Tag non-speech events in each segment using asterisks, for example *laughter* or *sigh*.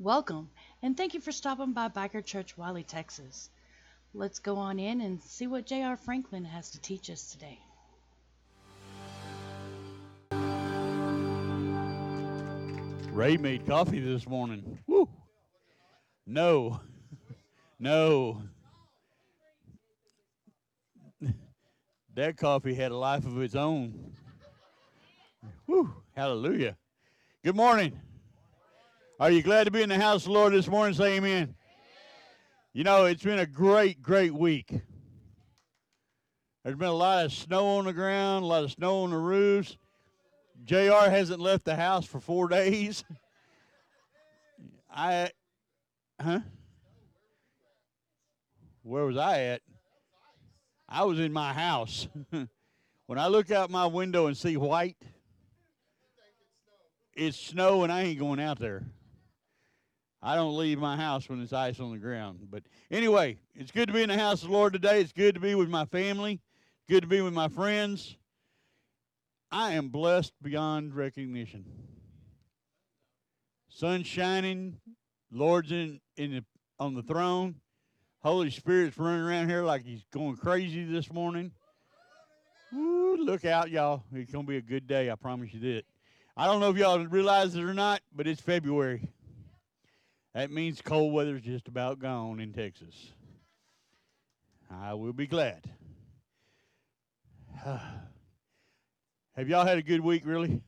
Welcome, and thank you for stopping by Biker Church, Wylie, Texas. Let's go on in and see what J.R. Franklin has to teach us today. Ray made coffee this morning. Woo! No, no. That coffee had a life of its own. Woo! Hallelujah. Good morning. Are you glad to be in the house of the Lord this morning? Say amen. You know, it's been a great, great week. There's been a lot of snow on the ground, a lot of snow on the roofs. JR hasn't left the house for four *laughs* days. I, huh? Where was I at? I was in my house. *laughs* when I look out my window and see white, it's snow and I ain't going out there. I don't leave my house when there's ice on the ground. But anyway, it's good to be in the house of the Lord today. It's good to be with my family. Good to be with my friends. I am blessed beyond recognition. Sun shining, Lord's in, in the, on the throne. Holy Spirit's running around here like he's going crazy this morning. Look out, y'all. It's going to be a good day. I promise you that. I don't know if y'all realize it or not, but it's February. That means cold weather's just about gone in Texas. I will be glad. *sighs* Have y'all had a good week, really?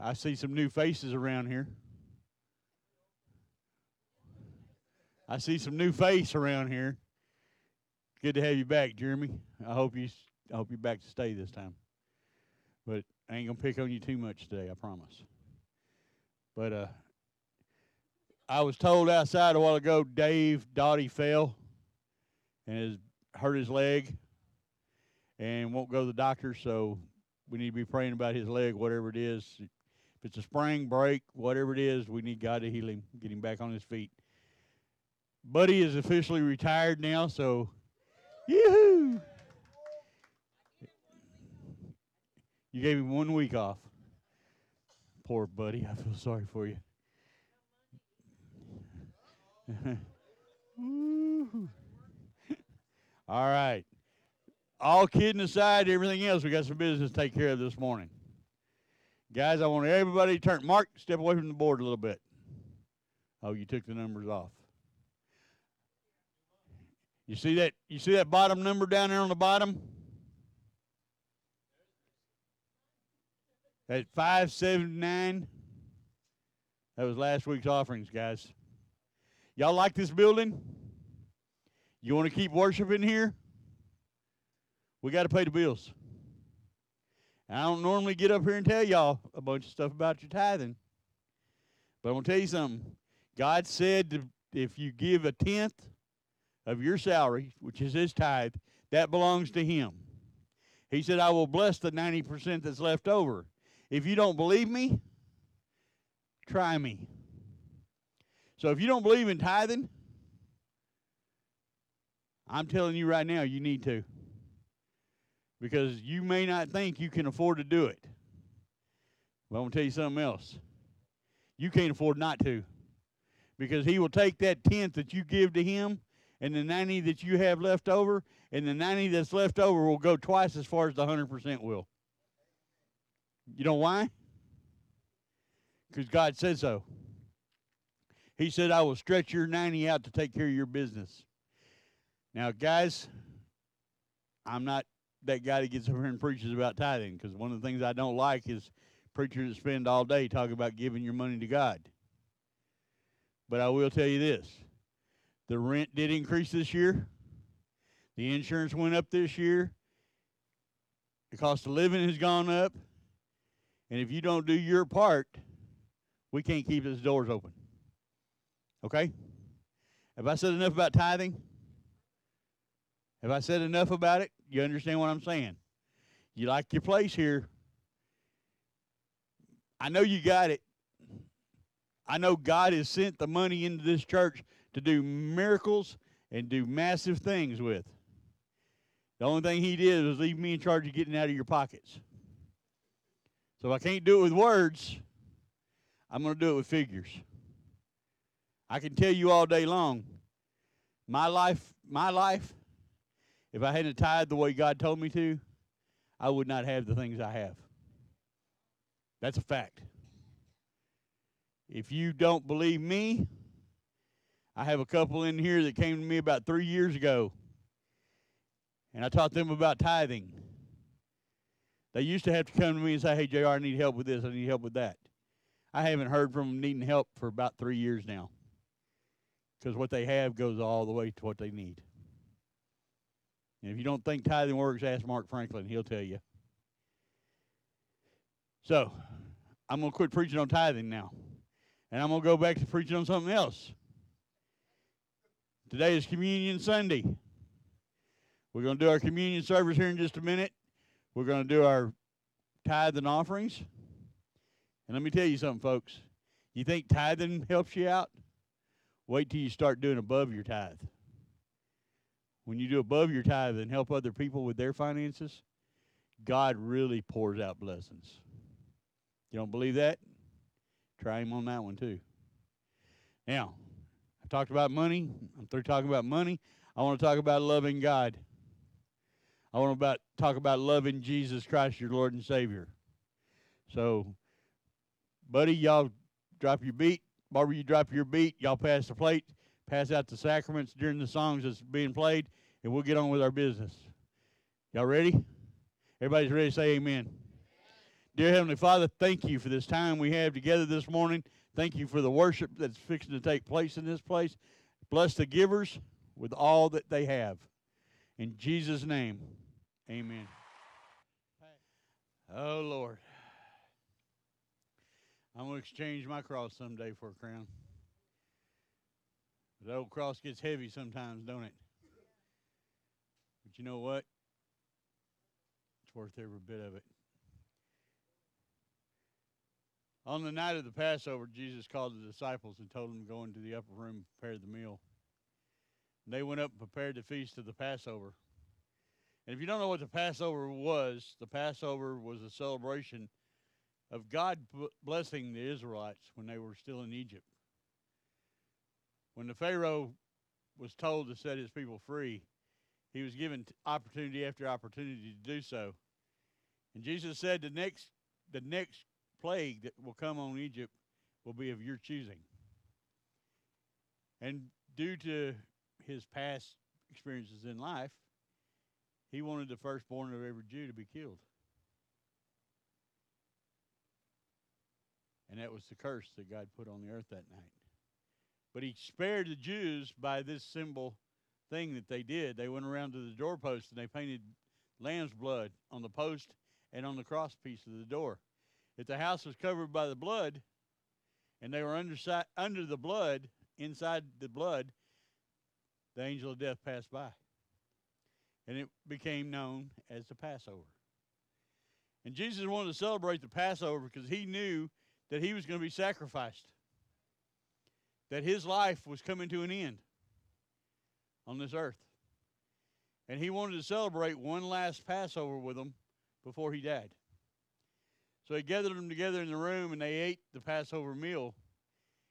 I see some new faces around here. I see some new face around here. Good to have you back, Jeremy. I hope you I hope you're back to stay this time. But I ain't gonna pick on you too much today, I promise. But uh I was told outside a while ago Dave Dottie fell and has hurt his leg and won't go to the doctor, so we need to be praying about his leg, whatever it is. If it's a spring break, whatever it is, we need God to heal him, get him back on his feet. Buddy is officially retired now, so yoo You gave him one week off. Poor buddy, I feel sorry for you. *laughs* All right. All kidding aside, everything else, we got some business to take care of this morning. Guys, I want everybody to turn. Mark, step away from the board a little bit. Oh, you took the numbers off. You see that? You see that bottom number down there on the bottom? At 579. That was last week's offerings, guys. Y'all like this building? You want to keep worshiping here? We got to pay the bills. I don't normally get up here and tell y'all a bunch of stuff about your tithing. But I'm going to tell you something. God said if you give a tenth of your salary, which is his tithe, that belongs to him. He said, I will bless the 90% that's left over. If you don't believe me, try me. So if you don't believe in tithing, I'm telling you right now, you need to. Because you may not think you can afford to do it. But I'm going to tell you something else. You can't afford not to. Because he will take that tenth that you give to him and the 90 that you have left over, and the 90 that's left over will go twice as far as the 100% will. You know why? Because God said so. He said, I will stretch your 90 out to take care of your business. Now, guys, I'm not that guy that gets over here and preaches about tithing because one of the things I don't like is preachers that spend all day talking about giving your money to God. But I will tell you this the rent did increase this year, the insurance went up this year, the cost of living has gone up. And if you don't do your part, we can't keep those doors open. Okay? Have I said enough about tithing? Have I said enough about it? You understand what I'm saying? You like your place here. I know you got it. I know God has sent the money into this church to do miracles and do massive things with. The only thing he did was leave me in charge of getting out of your pockets. So if I can't do it with words, I'm going to do it with figures. I can tell you all day long, my life, my life, if I hadn't tithed the way God told me to, I would not have the things I have. That's a fact. If you don't believe me, I have a couple in here that came to me about three years ago, and I taught them about tithing. They used to have to come to me and say, Hey, JR, I need help with this, I need help with that. I haven't heard from them needing help for about three years now because what they have goes all the way to what they need. And if you don't think tithing works, ask Mark Franklin. He'll tell you. So, I'm going to quit preaching on tithing now. And I'm going to go back to preaching on something else. Today is Communion Sunday. We're going to do our communion service here in just a minute. We're going to do our tithe and offerings. And let me tell you something, folks. You think tithing helps you out? Wait till you start doing above your tithe. When you do above your tithe and help other people with their finances, God really pours out blessings. You don't believe that? Try him on that one too. Now, I've talked about money. I'm through talking about money. I want to talk about loving God. I want to about talk about loving Jesus Christ, your Lord and Savior. So, buddy, y'all drop your beat. Barbara, you drop your beat. Y'all pass the plate, pass out the sacraments during the songs that's being played, and we'll get on with our business. Y'all ready? Everybody's ready to say amen. Dear Heavenly Father, thank you for this time we have together this morning. Thank you for the worship that's fixing to take place in this place. Bless the givers with all that they have. In Jesus' name, amen. Oh, Lord. I'm going to exchange my cross someday for a crown. The old cross gets heavy sometimes, don't it? But you know what? It's worth every bit of it. On the night of the Passover, Jesus called the disciples and told them to go into the upper room and prepare the meal. And they went up and prepared the feast of the Passover. And if you don't know what the Passover was, the Passover was a celebration of God blessing the Israelites when they were still in Egypt. When the Pharaoh was told to set his people free, he was given opportunity after opportunity to do so. And Jesus said the next the next plague that will come on Egypt will be of your choosing. And due to his past experiences in life, he wanted the firstborn of every Jew to be killed. And that was the curse that God put on the earth that night. But he spared the Jews by this symbol thing that they did. They went around to the doorpost and they painted lamb's blood on the post and on the cross piece of the door. If the house was covered by the blood and they were under, under the blood, inside the blood, the angel of death passed by. And it became known as the Passover. And Jesus wanted to celebrate the Passover because he knew that he was going to be sacrificed, that his life was coming to an end on this earth. And he wanted to celebrate one last Passover with them before he died. So he gathered them together in the room and they ate the Passover meal.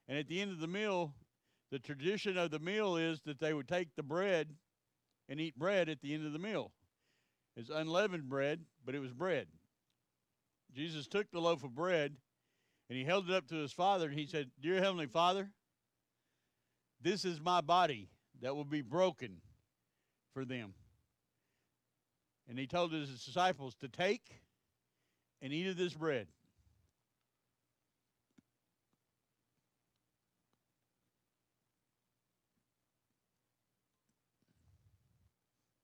And at the end of the meal, the tradition of the meal is that they would take the bread and eat bread at the end of the meal. It's unleavened bread, but it was bread. Jesus took the loaf of bread and he held it up to his father and he said, Dear Heavenly Father, this is my body that will be broken for them. And he told his disciples to take and eat of this bread.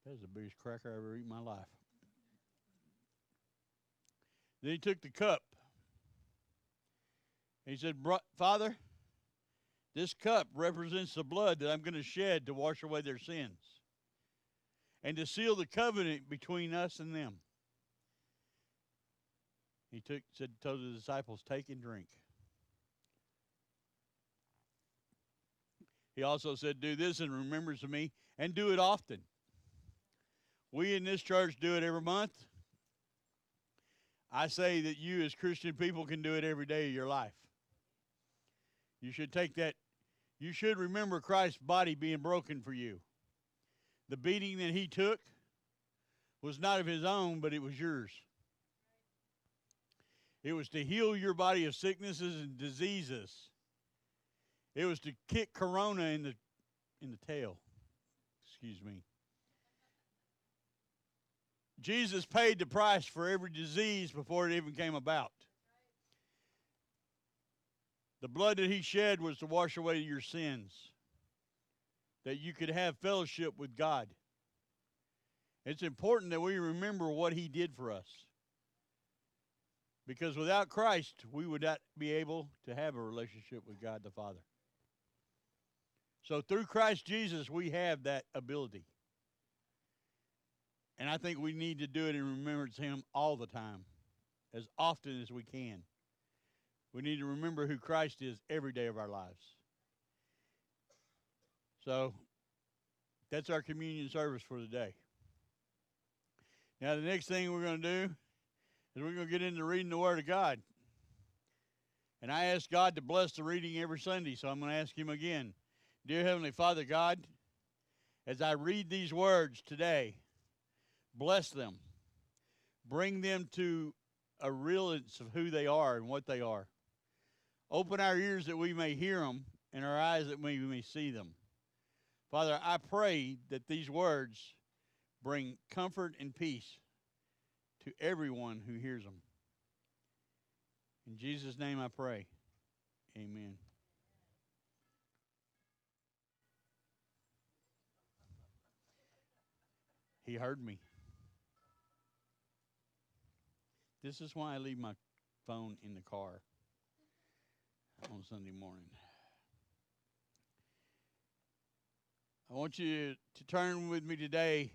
That's the biggest cracker I ever eat in my life. Then he took the cup he said, Father, this cup represents the blood that I'm going to shed to wash away their sins and to seal the covenant between us and them. He took said told the disciples, take and drink. He also said, Do this in remembrance of me, and do it often. We in this church do it every month. I say that you as Christian people can do it every day of your life. You should take that. You should remember Christ's body being broken for you. The beating that he took was not of his own, but it was yours. It was to heal your body of sicknesses and diseases. It was to kick corona in the in the tail. Excuse me. Jesus paid the price for every disease before it even came about. The blood that he shed was to wash away your sins, that you could have fellowship with God. It's important that we remember what he did for us. Because without Christ, we would not be able to have a relationship with God the Father. So through Christ Jesus, we have that ability. And I think we need to do it in remembrance of Him all the time, as often as we can. We need to remember who Christ is every day of our lives. So that's our communion service for the day. Now, the next thing we're going to do is we're going to get into reading the Word of God. And I ask God to bless the reading every Sunday, so I'm going to ask Him again. Dear Heavenly Father God, as I read these words today, bless them. Bring them to a realness of who they are and what they are. Open our ears that we may hear them and our eyes that we may see them. Father, I pray that these words bring comfort and peace to everyone who hears them. In Jesus' name I pray. Amen. He heard me. This is why I leave my phone in the car on Sunday morning. I want you to turn with me today.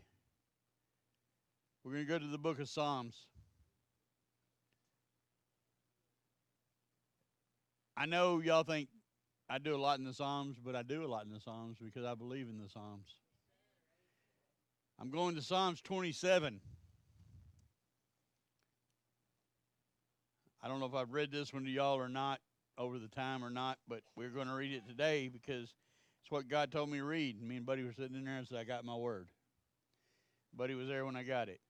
We're going to go to the book of Psalms. I know y'all think I do a lot in the Psalms, but I do a lot in the Psalms because I believe in the Psalms. I'm going to Psalms 27. I don't know if I've read this one to y'all or not over the time or not, but we're going to read it today because it's what God told me to read. Me and Buddy were sitting in there and said, I got my word. Buddy was there when I got it.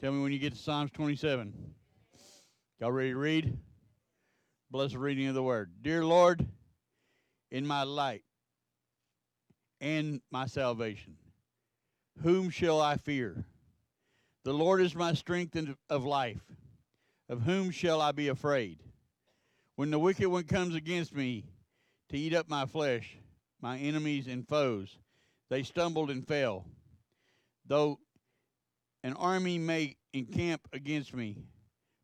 Tell me when you get to Psalms 27. Y'all ready to read? Blessed reading of the word. Dear Lord, in my light and my salvation, whom shall I fear? The Lord is my strength and of life. Of whom shall I be afraid? When the wicked one comes against me to eat up my flesh, my enemies and foes, they stumbled and fell. Though an army may encamp against me,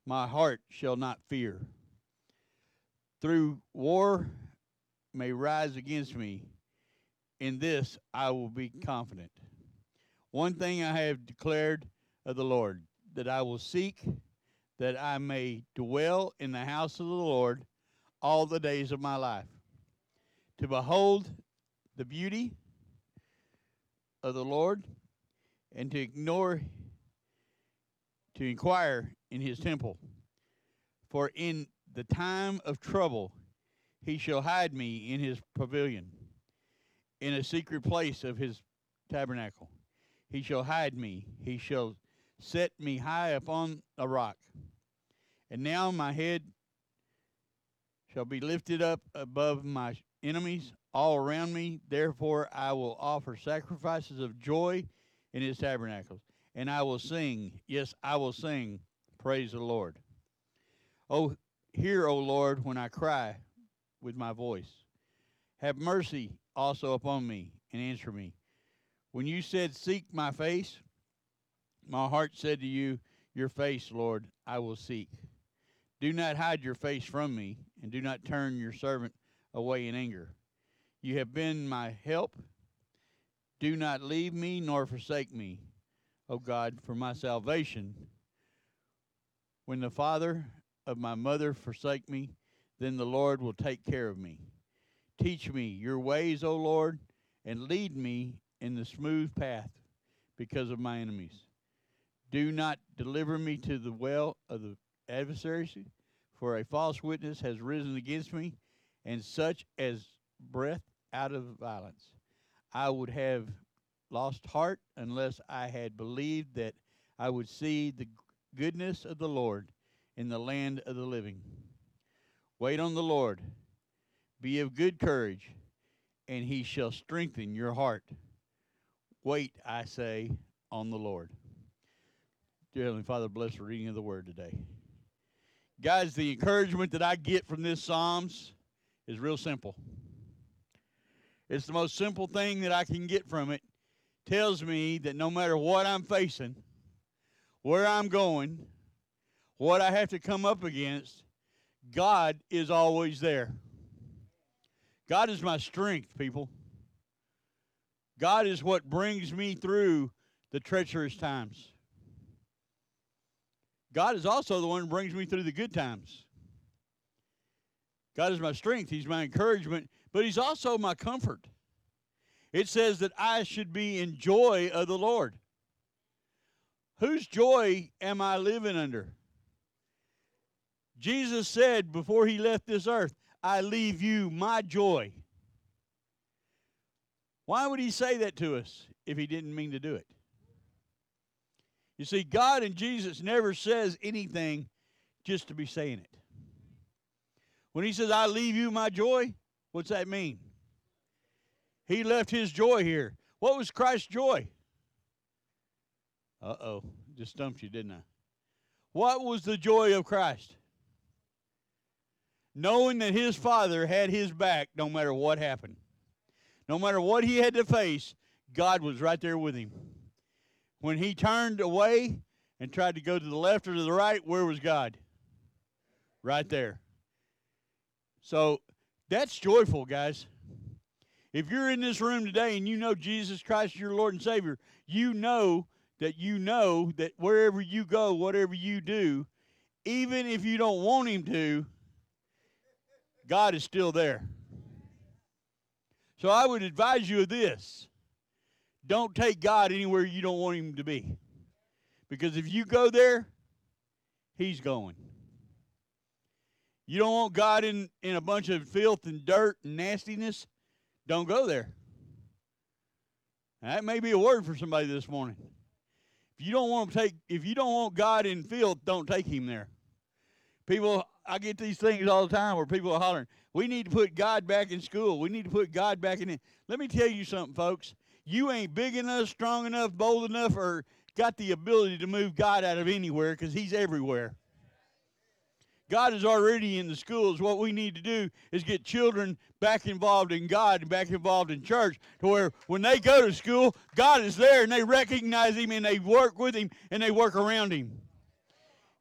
my heart shall not fear. Through war may rise against me, in this I will be confident. One thing I have declared of the Lord, that I will seek that I may dwell in the house of the Lord all the days of my life, to behold the beauty of the Lord and to ignore to inquire in his temple. For in the time of trouble he shall hide me in his pavilion in a secret place of his tabernacle. He shall hide me. He shall set me high upon a rock and now my head shall be lifted up above my enemies all around me. Therefore, I will offer sacrifices of joy in his tabernacles, and I will sing. Yes, I will sing. Praise the Lord. Oh, hear, O Lord, when I cry with my voice. Have mercy also upon me and answer me. When you said, Seek my face, my heart said to you, Your face, Lord, I will seek. Do not hide your face from me, and do not turn your servant away in anger. You have been my help. Do not leave me nor forsake me, O God, for my salvation. When the father of my mother forsake me, then the Lord will take care of me. Teach me your ways, O Lord, and lead me in the smooth path because of my enemies. Do not deliver me to the well of the adversaries, for a false witness has risen against me, and such as breath out of violence. I would have lost heart unless I had believed that I would see the goodness of the Lord in the land of the living. Wait on the Lord. Be of good courage, and he shall strengthen your heart. Wait, I say, on the Lord. Dear Heavenly Father, bless the reading of the word today. Guys, the encouragement that I get from this Psalms is real simple. It's the most simple thing that I can get from it. Tells me that no matter what I'm facing, where I'm going, what I have to come up against, God is always there. God is my strength, people. God is what brings me through the treacherous times. God is also the one who brings me through the good times. God is my strength, He's my encouragement, but He's also my comfort. It says that I should be in joy of the Lord. Whose joy am I living under? Jesus said before he left this earth, I leave you my joy. Why would he say that to us if he didn't mean to do it? You see, God and Jesus never says anything just to be saying it. When he says, I leave you my joy, what's that mean? He left his joy here. What was Christ's joy? Uh oh, just stumped you, didn't I? What was the joy of Christ? knowing that his father had his back no matter what happened. No matter what he had to face, God was right there with him. When he turned away and tried to go to the left or to the right, where was God? Right there. So that's joyful, guys. If you're in this room today and you know Jesus Christ is your Lord and Savior, you know that you know that wherever you go, whatever you do, even if you don't want Him to, God is still there. So I would advise you of this don't take God anywhere you don't want Him to be. Because if you go there, He's going. You don't want God in, in a bunch of filth and dirt and nastiness, don't go there. That may be a word for somebody this morning. If you don't want to take if you don't want God in filth, don't take him there. People I get these things all the time where people are hollering, we need to put God back in school. We need to put God back in it. Let me tell you something, folks. You ain't big enough, strong enough, bold enough, or got the ability to move God out of anywhere because He's everywhere. God is already in the schools. What we need to do is get children back involved in God and back involved in church to where when they go to school, God is there and they recognize Him and they work with Him and they work around Him.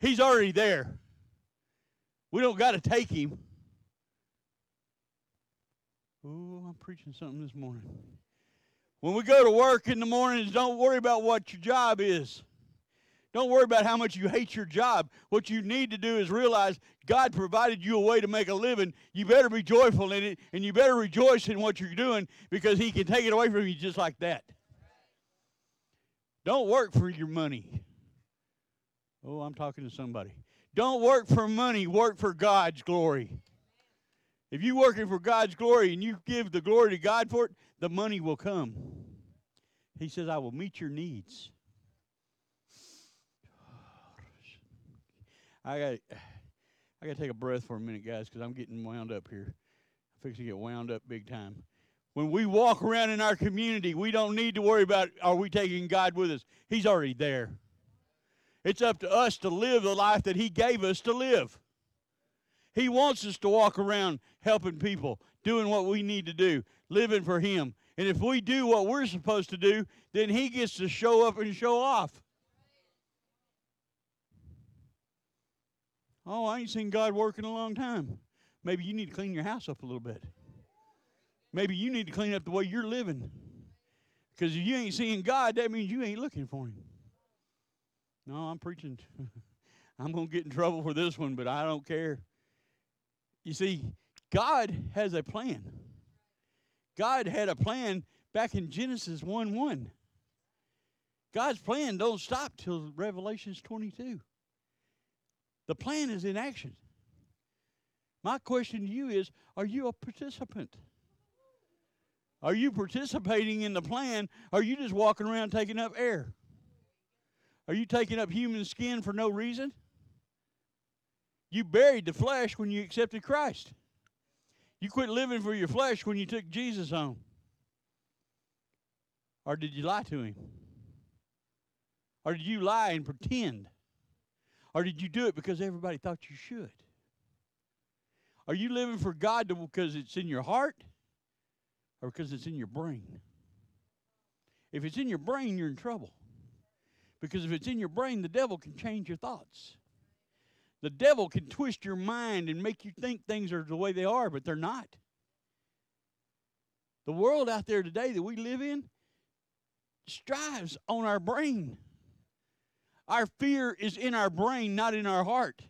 He's already there. We don't got to take him. Oh, I'm preaching something this morning. When we go to work in the mornings, don't worry about what your job is. Don't worry about how much you hate your job. What you need to do is realize God provided you a way to make a living. You better be joyful in it, and you better rejoice in what you're doing because He can take it away from you just like that. Don't work for your money. Oh, I'm talking to somebody. Don't work for money, work for God's glory. If you're working for God's glory and you give the glory to God for it, the money will come. He says, I will meet your needs. I got I got to take a breath for a minute, guys, because I'm getting wound up here. I'm fixing to get wound up big time. When we walk around in our community, we don't need to worry about are we taking God with us. He's already there. It's up to us to live the life that He gave us to live. He wants us to walk around helping people, doing what we need to do, living for Him. And if we do what we're supposed to do, then He gets to show up and show off. Oh, I ain't seen God work in a long time. Maybe you need to clean your house up a little bit. Maybe you need to clean up the way you're living. Because if you ain't seeing God, that means you ain't looking for Him. No, I'm preaching. *laughs* I'm going to get in trouble for this one, but I don't care. You see, God has a plan. God had a plan back in Genesis 1 1. God's plan don't stop till Revelations 22. The plan is in action. My question to you is Are you a participant? Are you participating in the plan? Are you just walking around taking up air? Are you taking up human skin for no reason? You buried the flesh when you accepted Christ. You quit living for your flesh when you took Jesus home. Or did you lie to him? Or did you lie and pretend? Or did you do it because everybody thought you should? Are you living for God because it's in your heart or because it's in your brain? If it's in your brain, you're in trouble. Because if it's in your brain, the devil can change your thoughts. The devil can twist your mind and make you think things are the way they are, but they're not. The world out there today that we live in strives on our brain. Our fear is in our brain, not in our heart.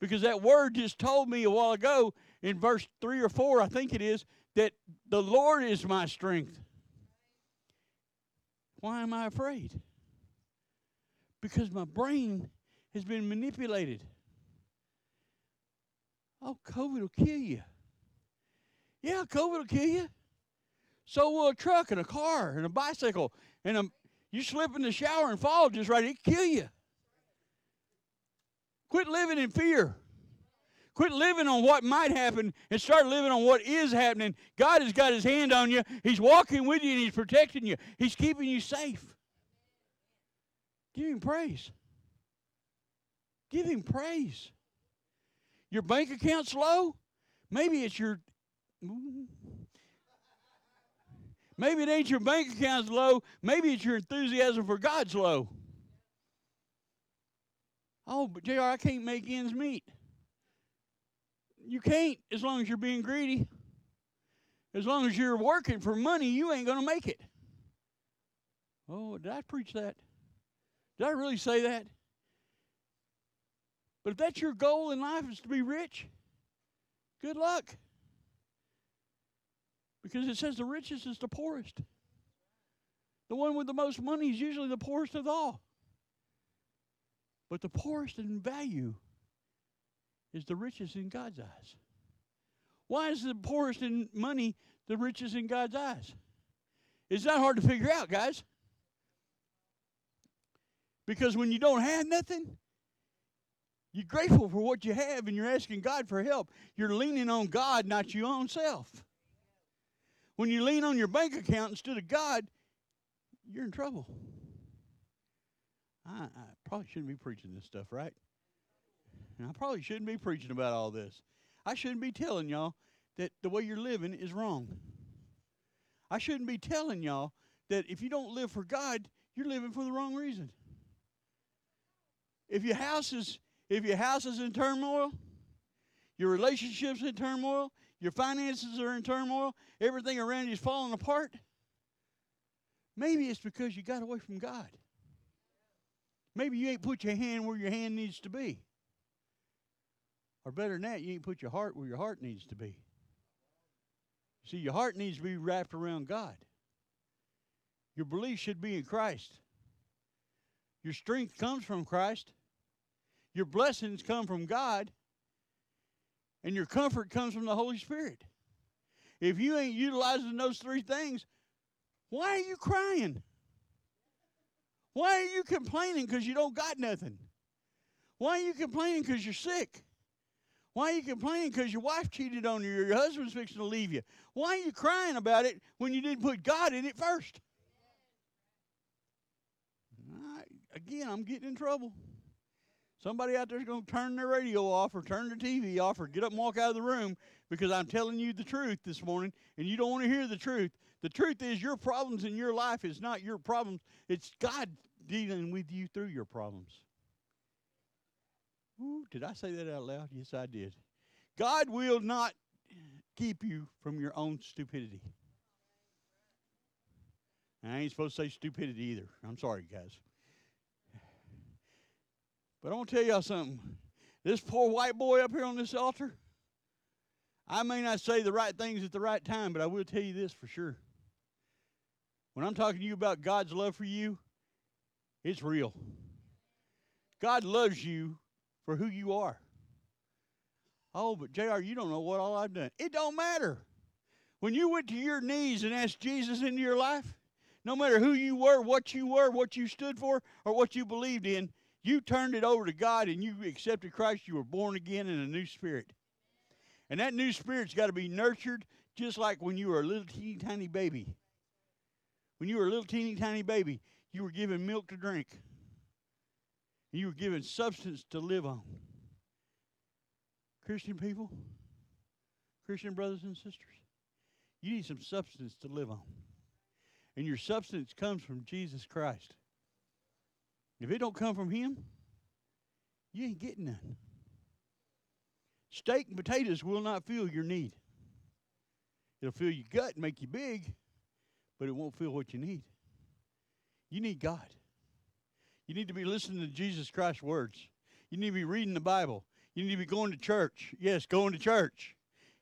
Because that word just told me a while ago in verse 3 or 4, I think it is, that the Lord is my strength. Why am I afraid? Because my brain has been manipulated. Oh, COVID will kill you. Yeah, COVID will kill you. So will a truck and a car and a bicycle and a, you slip in the shower and fall just right, it kill you. Quit living in fear. Quit living on what might happen and start living on what is happening. God has got his hand on you. He's walking with you and he's protecting you. He's keeping you safe. Give him praise. Give him praise. Your bank account's low? Maybe it's your Maybe it ain't your bank account's low. Maybe it's your enthusiasm for God's low. Oh, but JR, I can't make ends meet. You can't as long as you're being greedy. As long as you're working for money, you ain't going to make it. Oh, did I preach that? Did I really say that? But if that's your goal in life is to be rich, good luck. Because it says the richest is the poorest. The one with the most money is usually the poorest of all. But the poorest in value is the richest in God's eyes. Why is the poorest in money the richest in God's eyes? It's not hard to figure out, guys. Because when you don't have nothing, you're grateful for what you have and you're asking God for help. You're leaning on God, not your own self. When you lean on your bank account instead of God, you're in trouble. I, I probably shouldn't be preaching this stuff, right? And I probably shouldn't be preaching about all this. I shouldn't be telling y'all that the way you're living is wrong. I shouldn't be telling y'all that if you don't live for God, you're living for the wrong reason. If your house is if your house is in turmoil, your relationships in turmoil, your finances are in turmoil, everything around you is falling apart, maybe it's because you got away from God. Maybe you ain't put your hand where your hand needs to be. Or better than that, you ain't put your heart where your heart needs to be. See, your heart needs to be wrapped around God. Your belief should be in Christ. Your strength comes from Christ. Your blessings come from God. And your comfort comes from the Holy Spirit. If you ain't utilizing those three things, why are you crying? Why are you complaining because you don't got nothing? Why are you complaining because you're sick? Why are you complaining because your wife cheated on you or your husband's fixing to leave you? Why are you crying about it when you didn't put God in it first? again, I'm getting in trouble. Somebody out there is going to turn their radio off or turn their TV off or get up and walk out of the room because I'm telling you the truth this morning and you don't want to hear the truth. The truth is, your problems in your life is not your problems, it's God dealing with you through your problems. Ooh, did I say that out loud? Yes, I did. God will not keep you from your own stupidity. I ain't supposed to say stupidity either. I'm sorry, guys. But I want to tell y'all something. This poor white boy up here on this altar, I may not say the right things at the right time, but I will tell you this for sure. When I'm talking to you about God's love for you, it's real. God loves you for who you are. Oh, but JR, you don't know what all I've done. It don't matter. When you went to your knees and asked Jesus into your life, no matter who you were, what you were, what you stood for, or what you believed in, you turned it over to God and you accepted Christ. You were born again in a new spirit. And that new spirit's got to be nurtured just like when you were a little teeny tiny baby. When you were a little teeny tiny baby, you were given milk to drink. You were given substance to live on. Christian people, Christian brothers and sisters, you need some substance to live on. And your substance comes from Jesus Christ. If it don't come from him, you ain't getting none. Steak and potatoes will not fill your need. It'll fill your gut and make you big, but it won't fill what you need. You need God. You need to be listening to Jesus Christ's words. You need to be reading the Bible. You need to be going to church. Yes, going to church.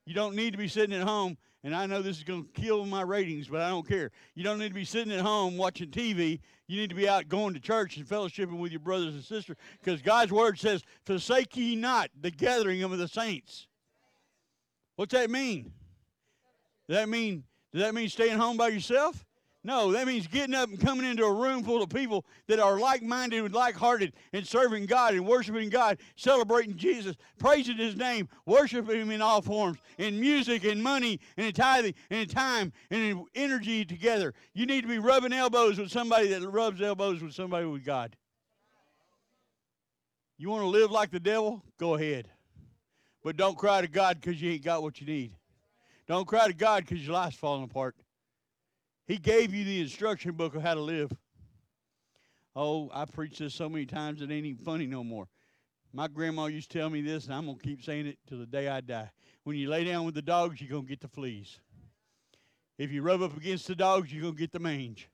You don't need to be sitting at home, and I know this is going to kill my ratings, but I don't care. You don't need to be sitting at home watching TV. You need to be out going to church and fellowshipping with your brothers and sisters because God's word says, Forsake ye not the gathering of the saints. What's that mean? Does that mean does that mean staying home by yourself? No, that means getting up and coming into a room full of people that are like minded and like hearted and serving God and worshiping God, celebrating Jesus, praising His name, worshiping Him in all forms, in music and money and in tithing and in time and in energy together. You need to be rubbing elbows with somebody that rubs elbows with somebody with God. You want to live like the devil? Go ahead. But don't cry to God because you ain't got what you need. Don't cry to God because your life's falling apart. He gave you the instruction book of how to live. Oh, I preached this so many times it ain't even funny no more. My grandma used to tell me this, and I'm going to keep saying it till the day I die. When you lay down with the dogs, you're going to get the fleas. If you rub up against the dogs, you're going to get the mange.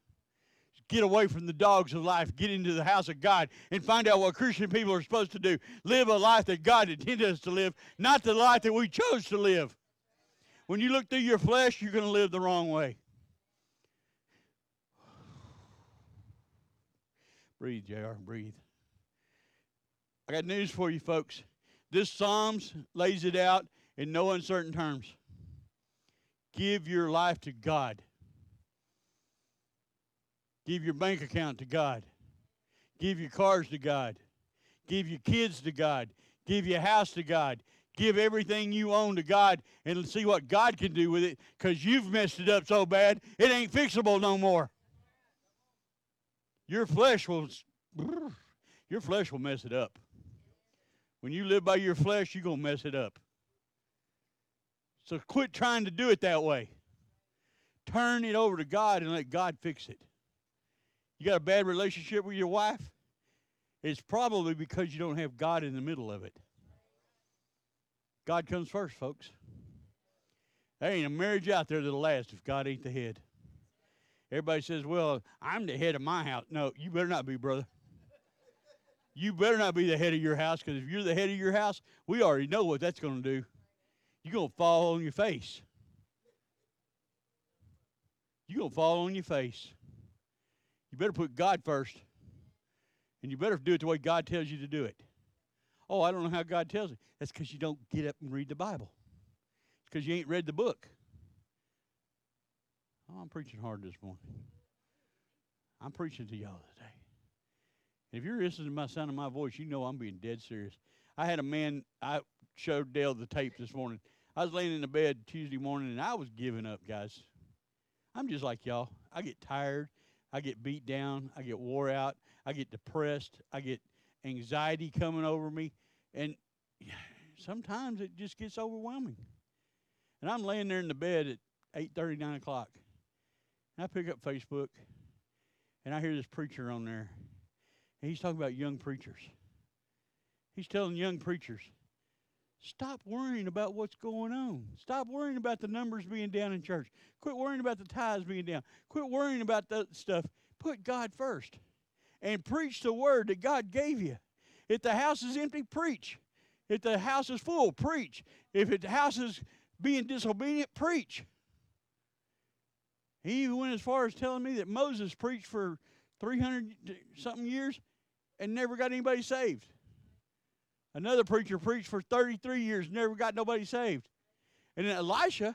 Get away from the dogs of life. Get into the house of God and find out what Christian people are supposed to do. Live a life that God intended us to live, not the life that we chose to live. When you look through your flesh, you're going to live the wrong way. Breathe, JR, breathe. I got news for you, folks. This Psalms lays it out in no uncertain terms. Give your life to God. Give your bank account to God. Give your cars to God. Give your kids to God. Give your house to God. Give everything you own to God and see what God can do with it because you've messed it up so bad, it ain't fixable no more. Your flesh will your flesh will mess it up. When you live by your flesh, you're going to mess it up. So quit trying to do it that way. Turn it over to God and let God fix it. You got a bad relationship with your wife? It's probably because you don't have God in the middle of it. God comes first, folks. There ain't a marriage out there that'll last if God ain't the head. Everybody says, well, I'm the head of my house. No, you better not be, brother. You better not be the head of your house because if you're the head of your house, we already know what that's going to do. You're going to fall on your face. You're going to fall on your face. You better put God first. And you better do it the way God tells you to do it. Oh, I don't know how God tells me. That's because you don't get up and read the Bible. It's because you ain't read the book. Oh, I'm preaching hard this morning. I'm preaching to y'all today. If you're listening to my sound of my voice, you know I'm being dead serious. I had a man, I showed Dale the tape this morning. I was laying in the bed Tuesday morning and I was giving up, guys. I'm just like y'all. I get tired. I get beat down. I get wore out. I get depressed. I get anxiety coming over me. And *sighs* sometimes it just gets overwhelming. And I'm laying there in the bed at 8 9 o'clock. I pick up Facebook and I hear this preacher on there. And he's talking about young preachers. He's telling young preachers, stop worrying about what's going on. Stop worrying about the numbers being down in church. Quit worrying about the tithes being down. Quit worrying about that stuff. Put God first and preach the word that God gave you. If the house is empty, preach. If the house is full, preach. If the house is being disobedient, preach. He even went as far as telling me that Moses preached for 300 something years and never got anybody saved. Another preacher preached for 33 years, and never got nobody saved. And then Elisha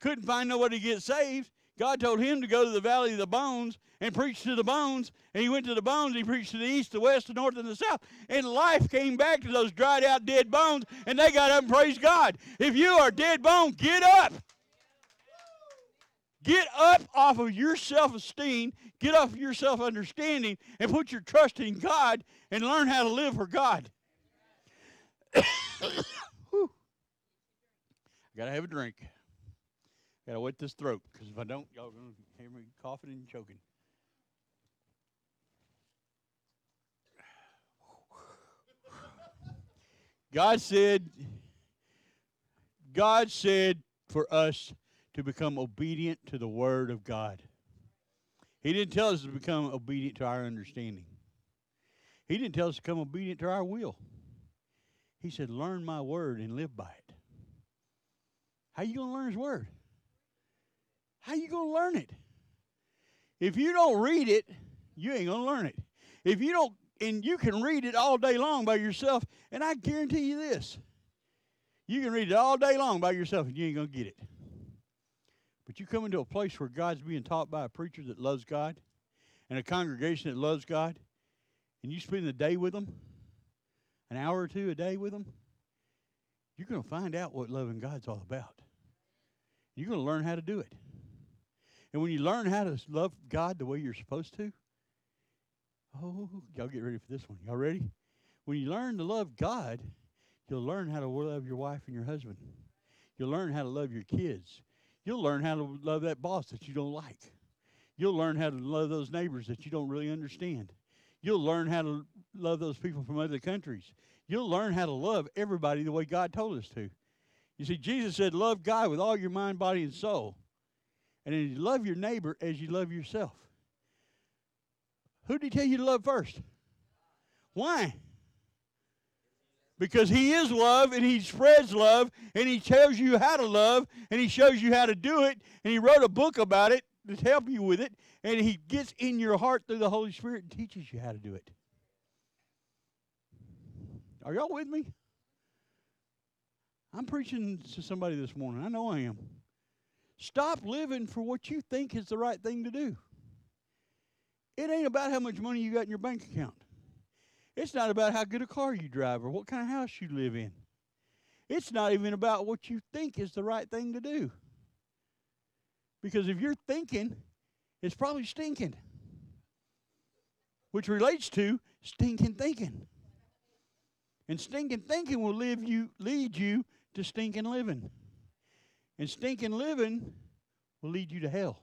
couldn't find nobody to get saved. God told him to go to the valley of the bones and preach to the bones. And he went to the bones. He preached to the east, the west, the north, and the south. And life came back to those dried out dead bones. And they got up and praised God. If you are dead bone, get up. Get up off of your self esteem, get off of your self understanding, and put your trust in God and learn how to live for God. *coughs* I gotta have a drink. Gotta wet this throat, because if I don't, y'all gonna hear me coughing and choking. God said, God said for us to become obedient to the Word of God. He didn't tell us to become obedient to our understanding. He didn't tell us to become obedient to our will. He said, Learn my Word and live by it. How you to learn His Word? How you to learn it? If you don't read it, you ain't to learn it. If you don't, and you can read it all day long by yourself, and I guarantee you this you can read it all day long by yourself, and you ain't to get it. But you come into a place where God's being taught by a preacher that loves God and a congregation that loves God, and you spend the day with them, an hour or two a day with them, you're going to find out what loving God's all about. You're going to learn how to do it. And when you learn how to love God the way you're supposed to, oh, y'all get ready for this one. Y'all ready? When you learn to love God, you'll learn how to love your wife and your husband. You'll learn how to love your kids. You'll learn how to love that boss that you don't like. You'll learn how to love those neighbors that you don't really understand. You'll learn how to love those people from other countries. You'll learn how to love everybody the way God told us to. You see, Jesus said, Love God with all your mind, body, and soul. And then you love your neighbor as you love yourself. Who did he tell you to love first? Why? Because he is love and he spreads love and he tells you how to love and he shows you how to do it and he wrote a book about it to help you with it and he gets in your heart through the Holy Spirit and teaches you how to do it. Are y'all with me? I'm preaching to somebody this morning. I know I am. Stop living for what you think is the right thing to do. It ain't about how much money you got in your bank account. It's not about how good a car you drive or what kind of house you live in. It's not even about what you think is the right thing to do. Because if you're thinking, it's probably stinking. Which relates to stinking thinking. And stinking thinking will live you, lead you to stinking living. And stinking living will lead you to hell.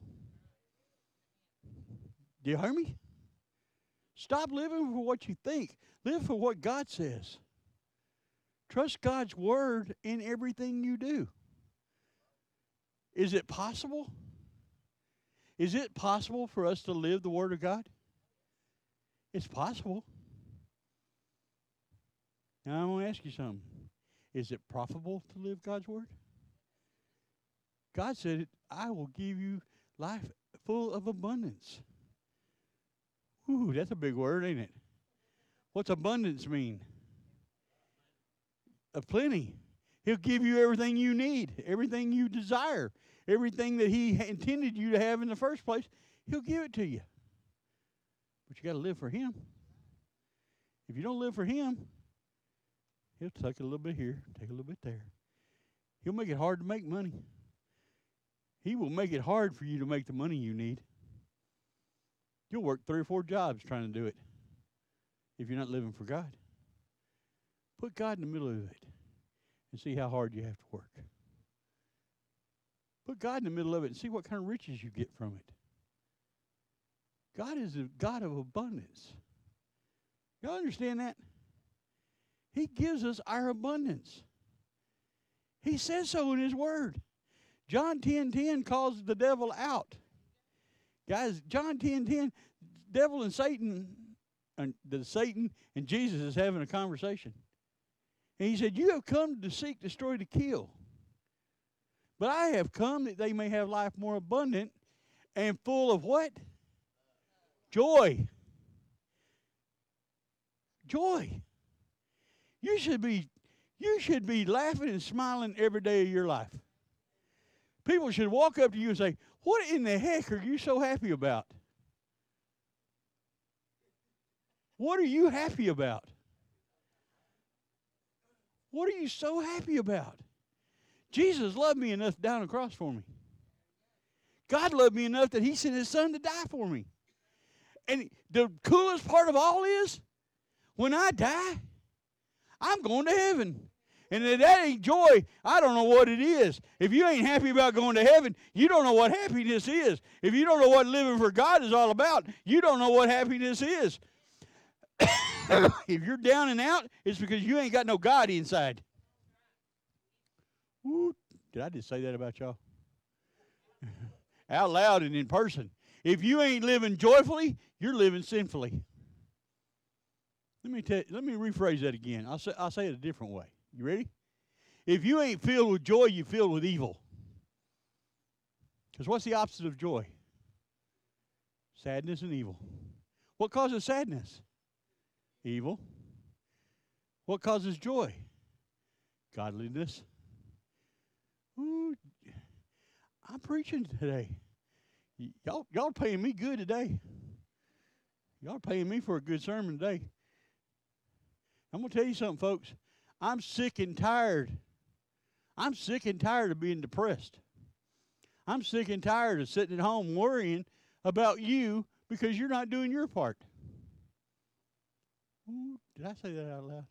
Do you hear me? Stop living for what you think. Live for what God says. Trust God's word in everything you do. Is it possible? Is it possible for us to live the word of God? It's possible. Now I want to ask you something. Is it profitable to live God's word? God said, I will give you life full of abundance. Ooh, that's a big word, ain't it? What's abundance mean? A plenty. He'll give you everything you need, everything you desire, everything that He intended you to have in the first place. He'll give it to you. But you got to live for Him. If you don't live for Him, He'll take a little bit here, take a little bit there. He'll make it hard to make money. He will make it hard for you to make the money you need. You'll work three or four jobs trying to do it if you're not living for God. Put God in the middle of it and see how hard you have to work. Put God in the middle of it and see what kind of riches you get from it. God is a God of abundance. Y'all understand that? He gives us our abundance. He says so in His Word. John 10 10 calls the devil out. Guys, John 10 10, devil and Satan and the Satan and Jesus is having a conversation. And he said, You have come to seek, destroy, to kill. But I have come that they may have life more abundant and full of what? Joy. Joy. You should be you should be laughing and smiling every day of your life. People should walk up to you and say, "What in the heck are you so happy about?" What are you happy about? What are you so happy about? Jesus loved me enough down the cross for me. God loved me enough that He sent His Son to die for me. And the coolest part of all is when I die, I'm going to heaven. And if that ain't joy, I don't know what it is. If you ain't happy about going to heaven, you don't know what happiness is. If you don't know what living for God is all about, you don't know what happiness is. *coughs* if you're down and out, it's because you ain't got no God inside. Did I just say that about y'all? *laughs* out loud and in person. If you ain't living joyfully, you're living sinfully. Let me tell, let me rephrase that again. I'll say I'll say it a different way. You ready? If you ain't filled with joy, you're filled with evil. Because what's the opposite of joy? Sadness and evil. What causes sadness? Evil. What causes joy? Godliness. Ooh, I'm preaching today. Y- y'all, y'all paying me good today. Y'all paying me for a good sermon today. I'm gonna tell you something, folks. I'm sick and tired. I'm sick and tired of being depressed. I'm sick and tired of sitting at home worrying about you because you're not doing your part. Ooh, did I say that out loud?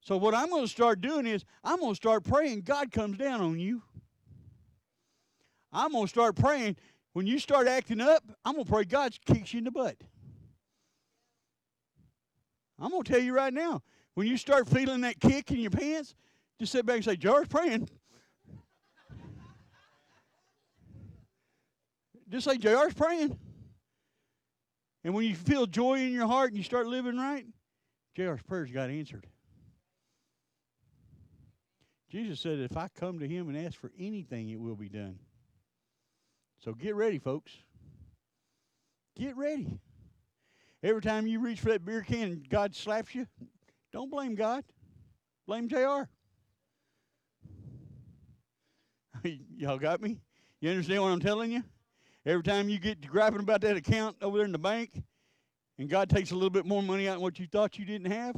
So what I'm going to start doing is I'm going to start praying God comes down on you. I'm going to start praying when you start acting up, I'm going to pray God kicks you in the butt. I'm going to tell you right now, when you start feeling that kick in your pants, just sit back and say, George, praying. just say, JR's praying. And when you feel joy in your heart and you start living right, JR's prayers got answered. Jesus said, if I come to him and ask for anything, it will be done. So get ready, folks. Get ready. Every time you reach for that beer can and God slaps you, don't blame God. Blame JR. *laughs* Y'all got me? You understand what I'm telling you? Every time you get to griping about that account over there in the bank and God takes a little bit more money out than what you thought you didn't have,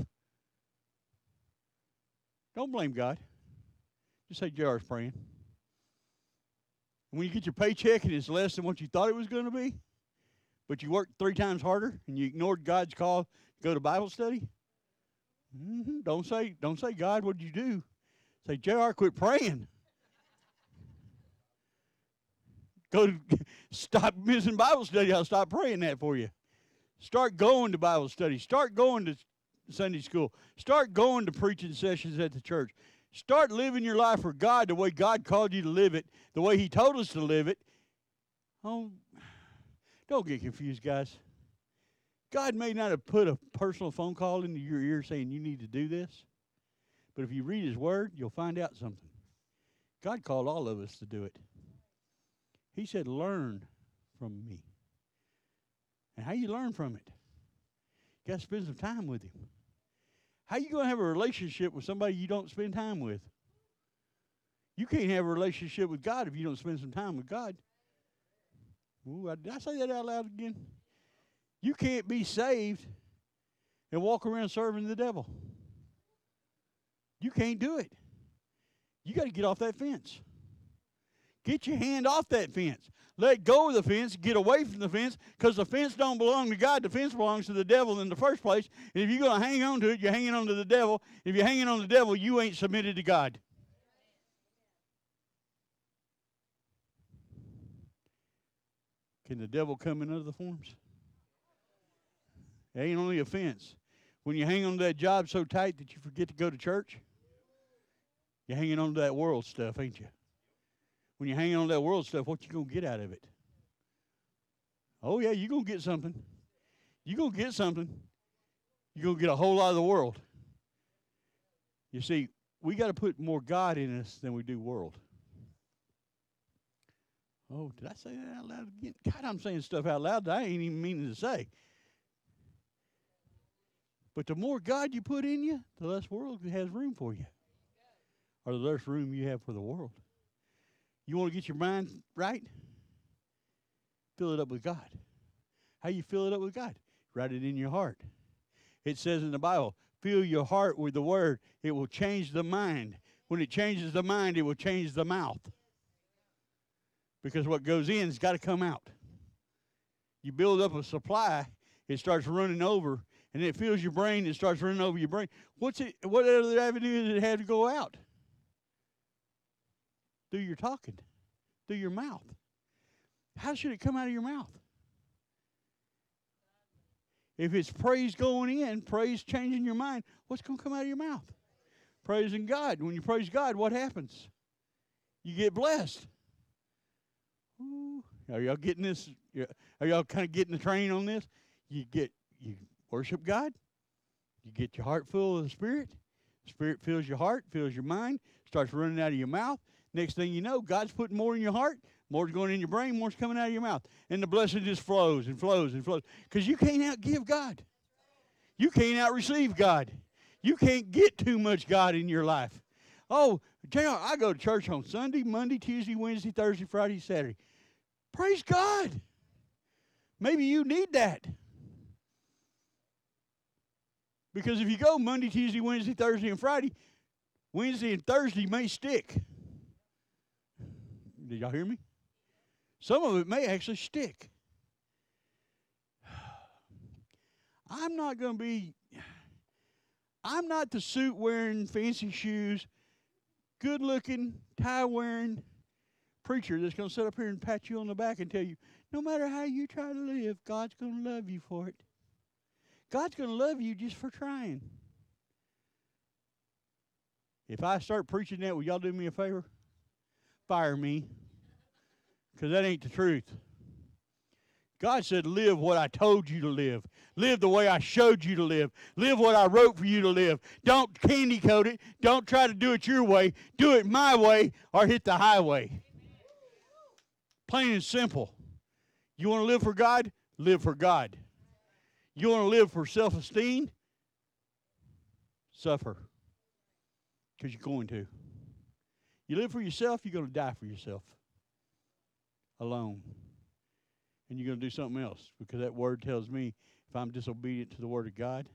don't blame God. Just say JR's praying. When you get your paycheck and it's less than what you thought it was going to be, but you worked three times harder and you ignored God's call to go to Bible study, mm-hmm. don't say, don't say, God, what did you do? Say, JR, quit praying. go to, *laughs* stop missing Bible study. I'll stop praying that for you. Start going to Bible study. Start going to Sunday school. Start going to preaching sessions at the church. Start living your life for God the way God called you to live it, the way He told us to live it. Oh, don't get confused, guys. God may not have put a personal phone call into your ear saying you need to do this, but if you read His Word, you'll find out something. God called all of us to do it. He said, Learn from me. And how you learn from it? You got to spend some time with Him. How you going to have a relationship with somebody you don't spend time with? You can't have a relationship with God if you don't spend some time with God. Ooh, did I say that out loud again? You can't be saved and walk around serving the devil. You can't do it. You got to get off that fence. Get your hand off that fence. Let go of the fence, get away from the fence, because the fence don't belong to God. The fence belongs to the devil in the first place. And if you're going to hang on to it, you're hanging on to the devil. If you're hanging on to the devil, you ain't submitted to God. Can the devil come in other forms? It ain't only a fence. When you hang on to that job so tight that you forget to go to church, you're hanging on to that world stuff, ain't you? When you're hanging on to that world stuff, what you gonna get out of it? Oh yeah, you're gonna get something. You're gonna get something. You're gonna get a whole lot of the world. You see, we got to put more God in us than we do world. Oh, did I say that out loud again? God, I'm saying stuff out loud that I ain't even meaning to say. But the more God you put in you, the less world has room for you, or the less room you have for the world. You want to get your mind right? Fill it up with God. How you fill it up with God? Write it in your heart. It says in the Bible, fill your heart with the word. It will change the mind. When it changes the mind, it will change the mouth. Because what goes in has got to come out. You build up a supply, it starts running over, and it fills your brain, it starts running over your brain. What's it what other avenue does it have to go out? Through your talking, through your mouth. How should it come out of your mouth? If it's praise going in, praise changing your mind, what's going to come out of your mouth? Praising God. When you praise God, what happens? You get blessed. Ooh, are y'all getting this? Are y'all kind of getting the train on this? You get you worship God. You get your heart full of the Spirit. Spirit fills your heart, fills your mind, starts running out of your mouth. Next thing you know, God's putting more in your heart. More's going in your brain, more's coming out of your mouth. And the blessing just flows and flows and flows. Because you can't outgive God. You can't out receive God. You can't get too much God in your life. Oh, JR, I go to church on Sunday, Monday, Tuesday, Wednesday, Thursday, Friday, Saturday. Praise God. Maybe you need that. Because if you go Monday, Tuesday, Wednesday, Thursday, and Friday, Wednesday and Thursday may stick. Did y'all hear me? Some of it may actually stick. *sighs* I'm not going to be, *sighs* I'm not the suit wearing, fancy shoes, good looking, tie wearing preacher that's going to sit up here and pat you on the back and tell you, no matter how you try to live, God's going to love you for it. God's going to love you just for trying. If I start preaching that, will y'all do me a favor? Fire me because that ain't the truth. God said, Live what I told you to live. Live the way I showed you to live. Live what I wrote for you to live. Don't candy coat it. Don't try to do it your way. Do it my way or hit the highway. Plain and simple. You want to live for God? Live for God. You want to live for self esteem? Suffer. Because you're going to. You live for yourself, you're going to die for yourself alone. And you're going to do something else because that word tells me if I'm disobedient to the word of God,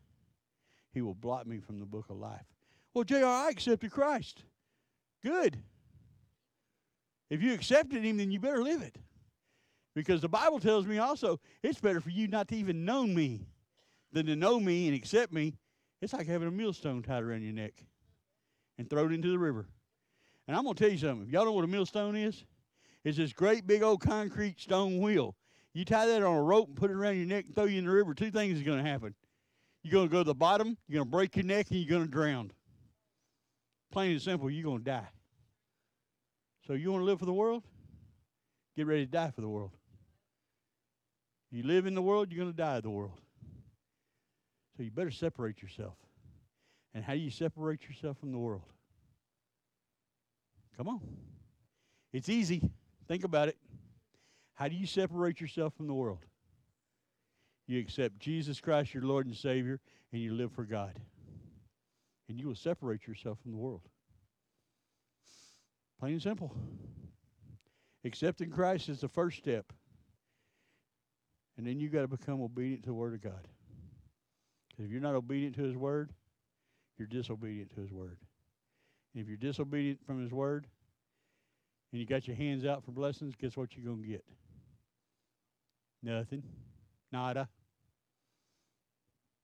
he will blot me from the book of life. Well, JR, I accepted Christ. Good. If you accepted him, then you better live it. Because the Bible tells me also it's better for you not to even know me than to know me and accept me. It's like having a millstone tied around your neck and throw it into the river. And I'm going to tell you something. If y'all know what a millstone is, it's this great big old concrete stone wheel. You tie that on a rope and put it around your neck and throw you in the river, two things are going to happen. You're going to go to the bottom, you're going to break your neck, and you're going to drown. Plain and simple, you're going to die. So you want to live for the world? Get ready to die for the world. You live in the world, you're going to die of the world. So you better separate yourself. And how do you separate yourself from the world? Come on. It's easy. Think about it. How do you separate yourself from the world? You accept Jesus Christ, your Lord and Savior, and you live for God. And you will separate yourself from the world. Plain and simple. Accepting Christ is the first step. And then you got to become obedient to the Word of God. Because if you're not obedient to His Word, you're disobedient to His Word. And if you're disobedient from His Word, and you got your hands out for blessings, guess what you're going to get? Nothing. Nada.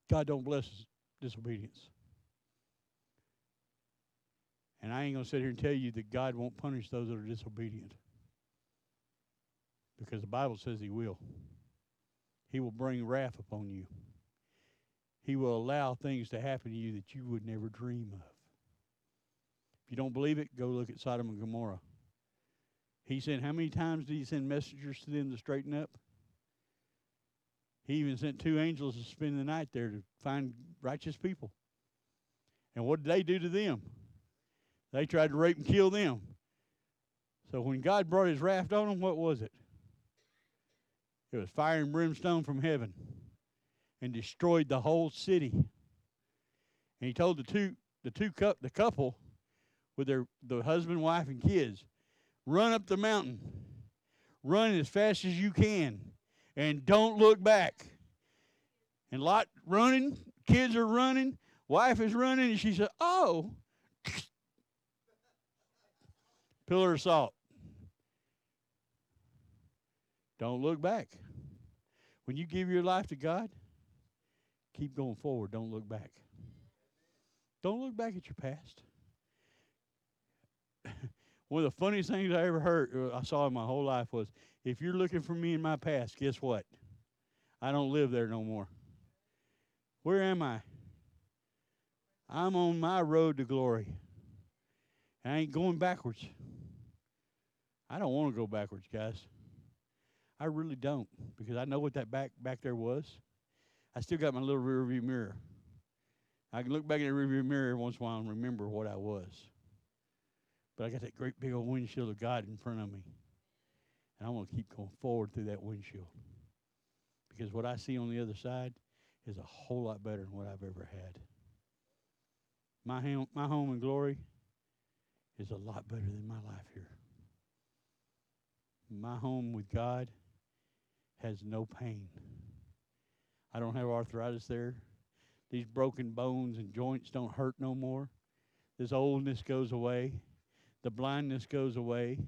God don't bless disobedience. And I ain't going to sit here and tell you that God won't punish those that are disobedient. Because the Bible says He will. He will bring wrath upon you. He will allow things to happen to you that you would never dream of. If you don't believe it, go look at Sodom and Gomorrah. He said, How many times did he send messengers to them to straighten up? He even sent two angels to spend the night there to find righteous people. And what did they do to them? They tried to rape and kill them. So when God brought his wrath on them, what was it? It was fire and brimstone from heaven and destroyed the whole city. And he told the two the two cup the couple with their the husband, wife, and kids, run up the mountain. Run as fast as you can. And don't look back. And Lot running, kids are running, wife is running, and she said, Oh, pillar of salt. Don't look back. When you give your life to God, keep going forward. Don't look back. Don't look back at your past. *laughs* One of the funniest things I ever heard, uh, I saw in my whole life was if you're looking for me in my past, guess what? I don't live there no more. Where am I? I'm on my road to glory. I ain't going backwards. I don't want to go backwards, guys. I really don't because I know what that back back there was. I still got my little rear view mirror. I can look back in the rear view mirror once in a while and remember what I was. But I got that great big old windshield of God in front of me. And I'm going to keep going forward through that windshield. Because what I see on the other side is a whole lot better than what I've ever had. My my home in glory is a lot better than my life here. My home with God has no pain. I don't have arthritis there. These broken bones and joints don't hurt no more. This oldness goes away. The blindness goes away.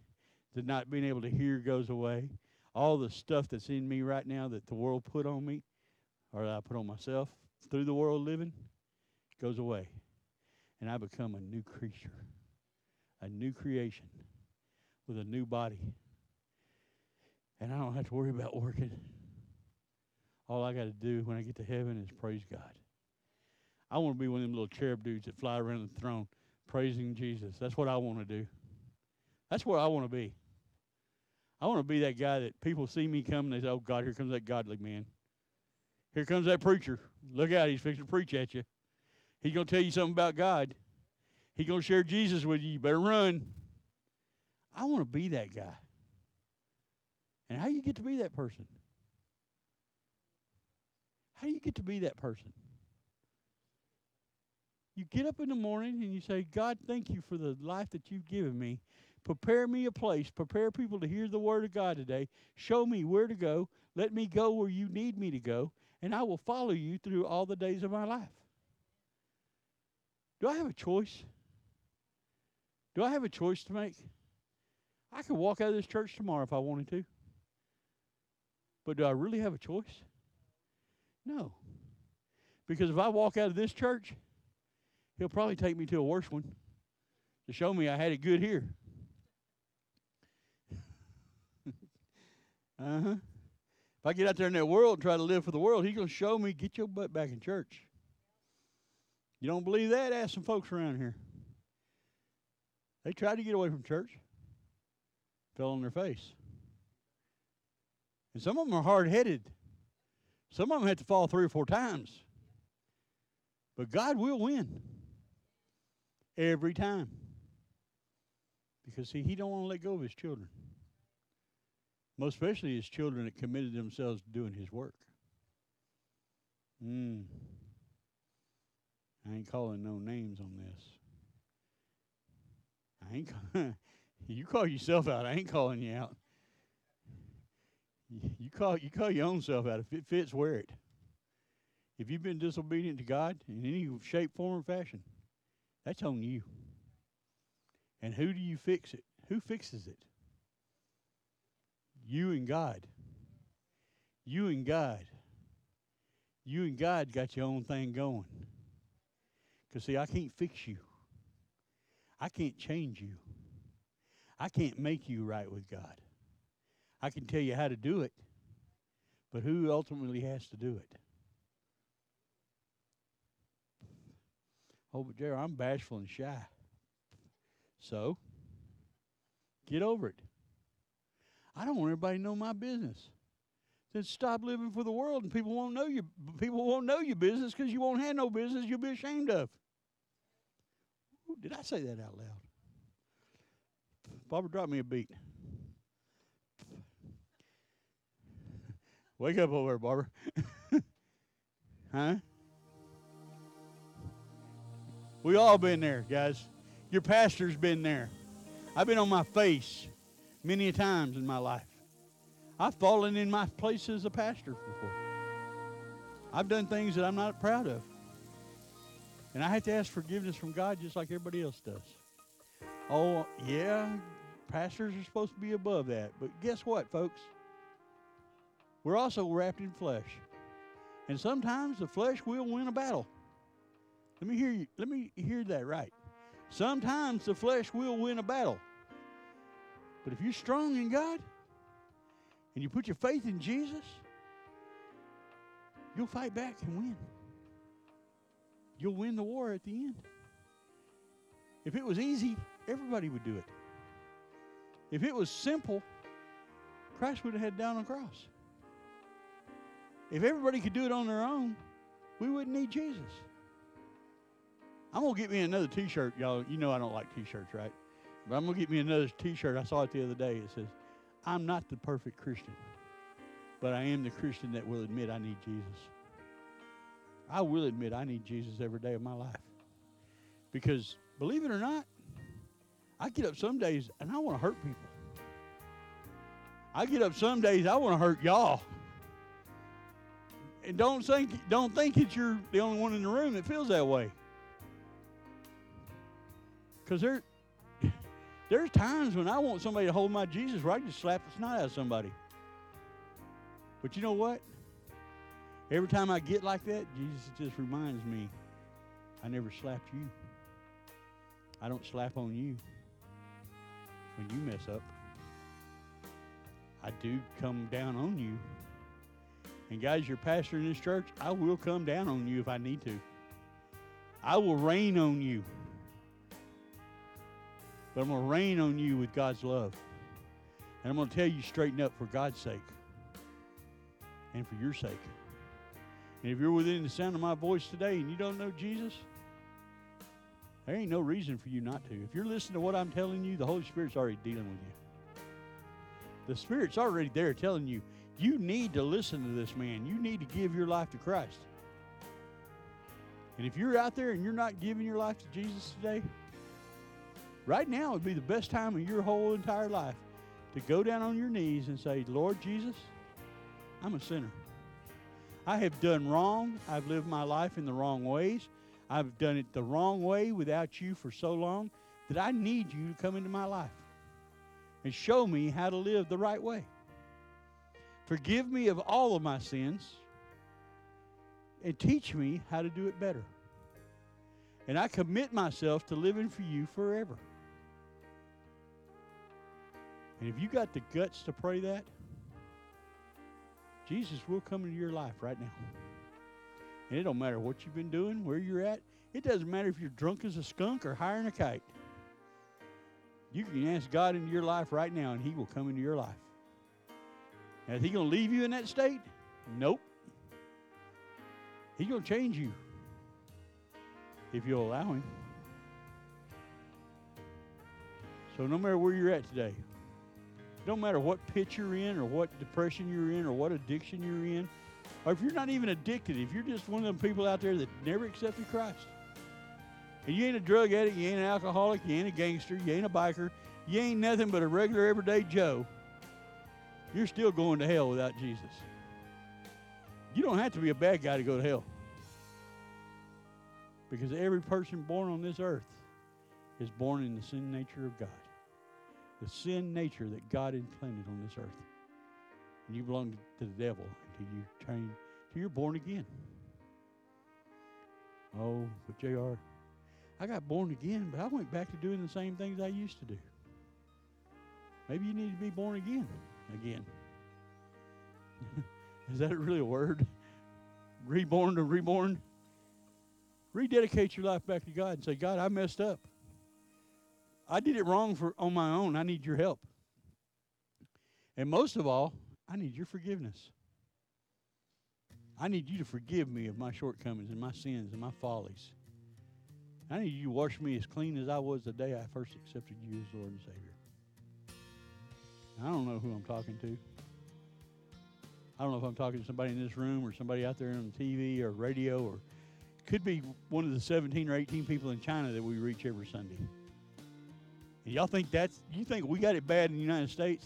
The not being able to hear goes away. All the stuff that's in me right now that the world put on me, or that I put on myself through the world living, goes away. And I become a new creature, a new creation with a new body. And I don't have to worry about working. All I got to do when I get to heaven is praise God. I want to be one of them little cherub dudes that fly around the throne praising Jesus. That's what I want to do. That's where I want to be. I want to be that guy that people see me come and they say, Oh God, here comes that godly man. Here comes that preacher. Look out, he's fixing to preach at you. He's going to tell you something about God. He's going to share Jesus with you. You better run. I want to be that guy. And how do you get to be that person? How do you get to be that person? You get up in the morning and you say, God, thank you for the life that you've given me. Prepare me a place. Prepare people to hear the word of God today. Show me where to go. Let me go where you need me to go. And I will follow you through all the days of my life. Do I have a choice? Do I have a choice to make? I could walk out of this church tomorrow if I wanted to. But do I really have a choice? No. Because if I walk out of this church, he'll probably take me to a worse one to show me I had it good here. *laughs* uh huh. If I get out there in that world and try to live for the world, he's going to show me, get your butt back in church. You don't believe that? Ask some folks around here. They tried to get away from church, fell on their face. And some of them are hard headed. Some of them have to fall three or four times. But God will win every time. Because see, he don't want to let go of his children. Most especially his children that committed themselves to doing his work. Mm. I ain't calling no names on this. I ain't *laughs* you call yourself out. I ain't calling you out. *laughs* You call you call your own self out. If it fits, wear it. If you've been disobedient to God in any shape, form, or fashion, that's on you. And who do you fix it? Who fixes it? You and God. You and God. You and God got your own thing going. Because, see, I can't fix you, I can't change you, I can't make you right with God. I can tell you how to do it, but who ultimately has to do it? Oh, but JR, I'm bashful and shy. So, get over it. I don't want everybody to know my business. Then stop living for the world, and people won't know you. People won't know your business because you won't have no business. You'll be ashamed of. Ooh, did I say that out loud? Barbara, drop me a beat. Wake up over Barbara. *laughs* huh? We all been there, guys. Your pastor's been there. I've been on my face many times in my life. I've fallen in my place as a pastor before. I've done things that I'm not proud of. And I have to ask forgiveness from God just like everybody else does. Oh, yeah, pastors are supposed to be above that. But guess what, folks? We're also wrapped in flesh. And sometimes the flesh will win a battle. Let me hear you. Let me hear that right. Sometimes the flesh will win a battle. But if you're strong in God and you put your faith in Jesus, you'll fight back and win. You'll win the war at the end. If it was easy, everybody would do it. If it was simple, Christ would have had down on the cross. If everybody could do it on their own, we wouldn't need Jesus. I'm gonna get me another T-shirt, y'all. You know I don't like T-shirts, right? But I'm gonna get me another T-shirt. I saw it the other day. It says, "I'm not the perfect Christian, but I am the Christian that will admit I need Jesus." I will admit I need Jesus every day of my life, because believe it or not, I get up some days and I want to hurt people. I get up some days I want to hurt y'all. And don't think don't think that you're the only one in the room that feels that way. Because there, *laughs* there's times when I want somebody to hold my Jesus I just slap the snot out of somebody. But you know what? Every time I get like that, Jesus just reminds me I never slapped you. I don't slap on you when you mess up. I do come down on you. And guys, you're pastor in this church, I will come down on you if I need to. I will rain on you. But I'm going to rain on you with God's love. And I'm going to tell you straighten up for God's sake and for your sake. And if you're within the sound of my voice today and you don't know Jesus, there ain't no reason for you not to. If you're listening to what I'm telling you, the Holy Spirit's already dealing with you. The Spirit's already there telling you, you need to listen to this man. You need to give your life to Christ. And if you're out there and you're not giving your life to Jesus today, right now would be the best time of your whole entire life to go down on your knees and say, Lord Jesus, I'm a sinner. I have done wrong. I've lived my life in the wrong ways. I've done it the wrong way without you for so long that I need you to come into my life and show me how to live the right way. Forgive me of all of my sins and teach me how to do it better. And I commit myself to living for you forever. And if you got the guts to pray that, Jesus will come into your life right now. And it don't matter what you've been doing, where you're at. It doesn't matter if you're drunk as a skunk or than a kite. You can ask God into your life right now, and He will come into your life. Is He going to leave you in that state? Nope. He's going to change you if you'll allow Him. So, no matter where you're at today, don't matter what pit you're in, or what depression you're in, or what addiction you're in, or if you're not even addicted, if you're just one of them people out there that never accepted Christ, and you ain't a drug addict, you ain't an alcoholic, you ain't a gangster, you ain't a biker, you ain't nothing but a regular everyday Joe, you're still going to hell without Jesus. You don't have to be a bad guy to go to hell. Because every person born on this earth is born in the sin nature of God. The sin nature that God implanted on this earth. And you belong to the devil until you turn until you're born again. Oh, but JR, I got born again, but I went back to doing the same things I used to do. Maybe you need to be born again again. *laughs* Is that really a word? Reborn to reborn? Rededicate your life back to God and say, God, I messed up. I did it wrong for on my own. I need your help. And most of all, I need your forgiveness. I need you to forgive me of my shortcomings and my sins and my follies. I need you to wash me as clean as I was the day I first accepted you as Lord and Savior. I don't know who I'm talking to. I don't know if I'm talking to somebody in this room or somebody out there on TV or radio or could be one of the 17 or 18 people in China that we reach every Sunday. And y'all think that's, you think we got it bad in the United States?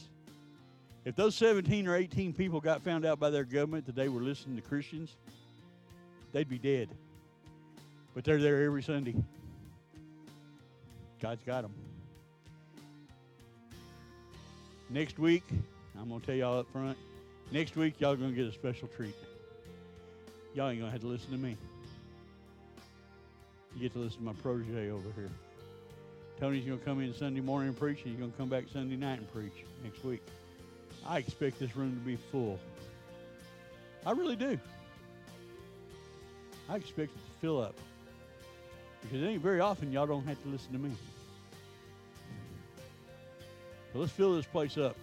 If those 17 or 18 people got found out by their government that they were listening to Christians, they'd be dead. But they're there every Sunday. God's got them. Next week, I'm going to tell y'all up front, next week, y'all going to get a special treat. Y'all ain't going to have to listen to me. You get to listen to my protege over here. Tony's going to come in Sunday morning and preach, and he's going to come back Sunday night and preach next week. I expect this room to be full. I really do. I expect it to fill up. Because it ain't very often y'all don't have to listen to me. Let's fill this place up.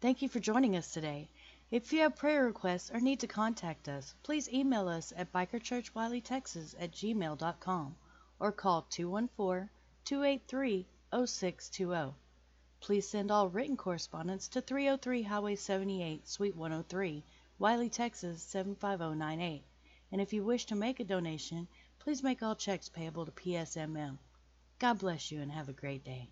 Thank you for joining us today. If you have prayer requests or need to contact us, please email us at bikerchurchwileytexas at gmail.com or call 214-283-0620. Please send all written correspondence to 303 Highway 78, Suite 103, Wylie, Texas 75098. And if you wish to make a donation, please make all checks payable to PSMM. God bless you and have a great day.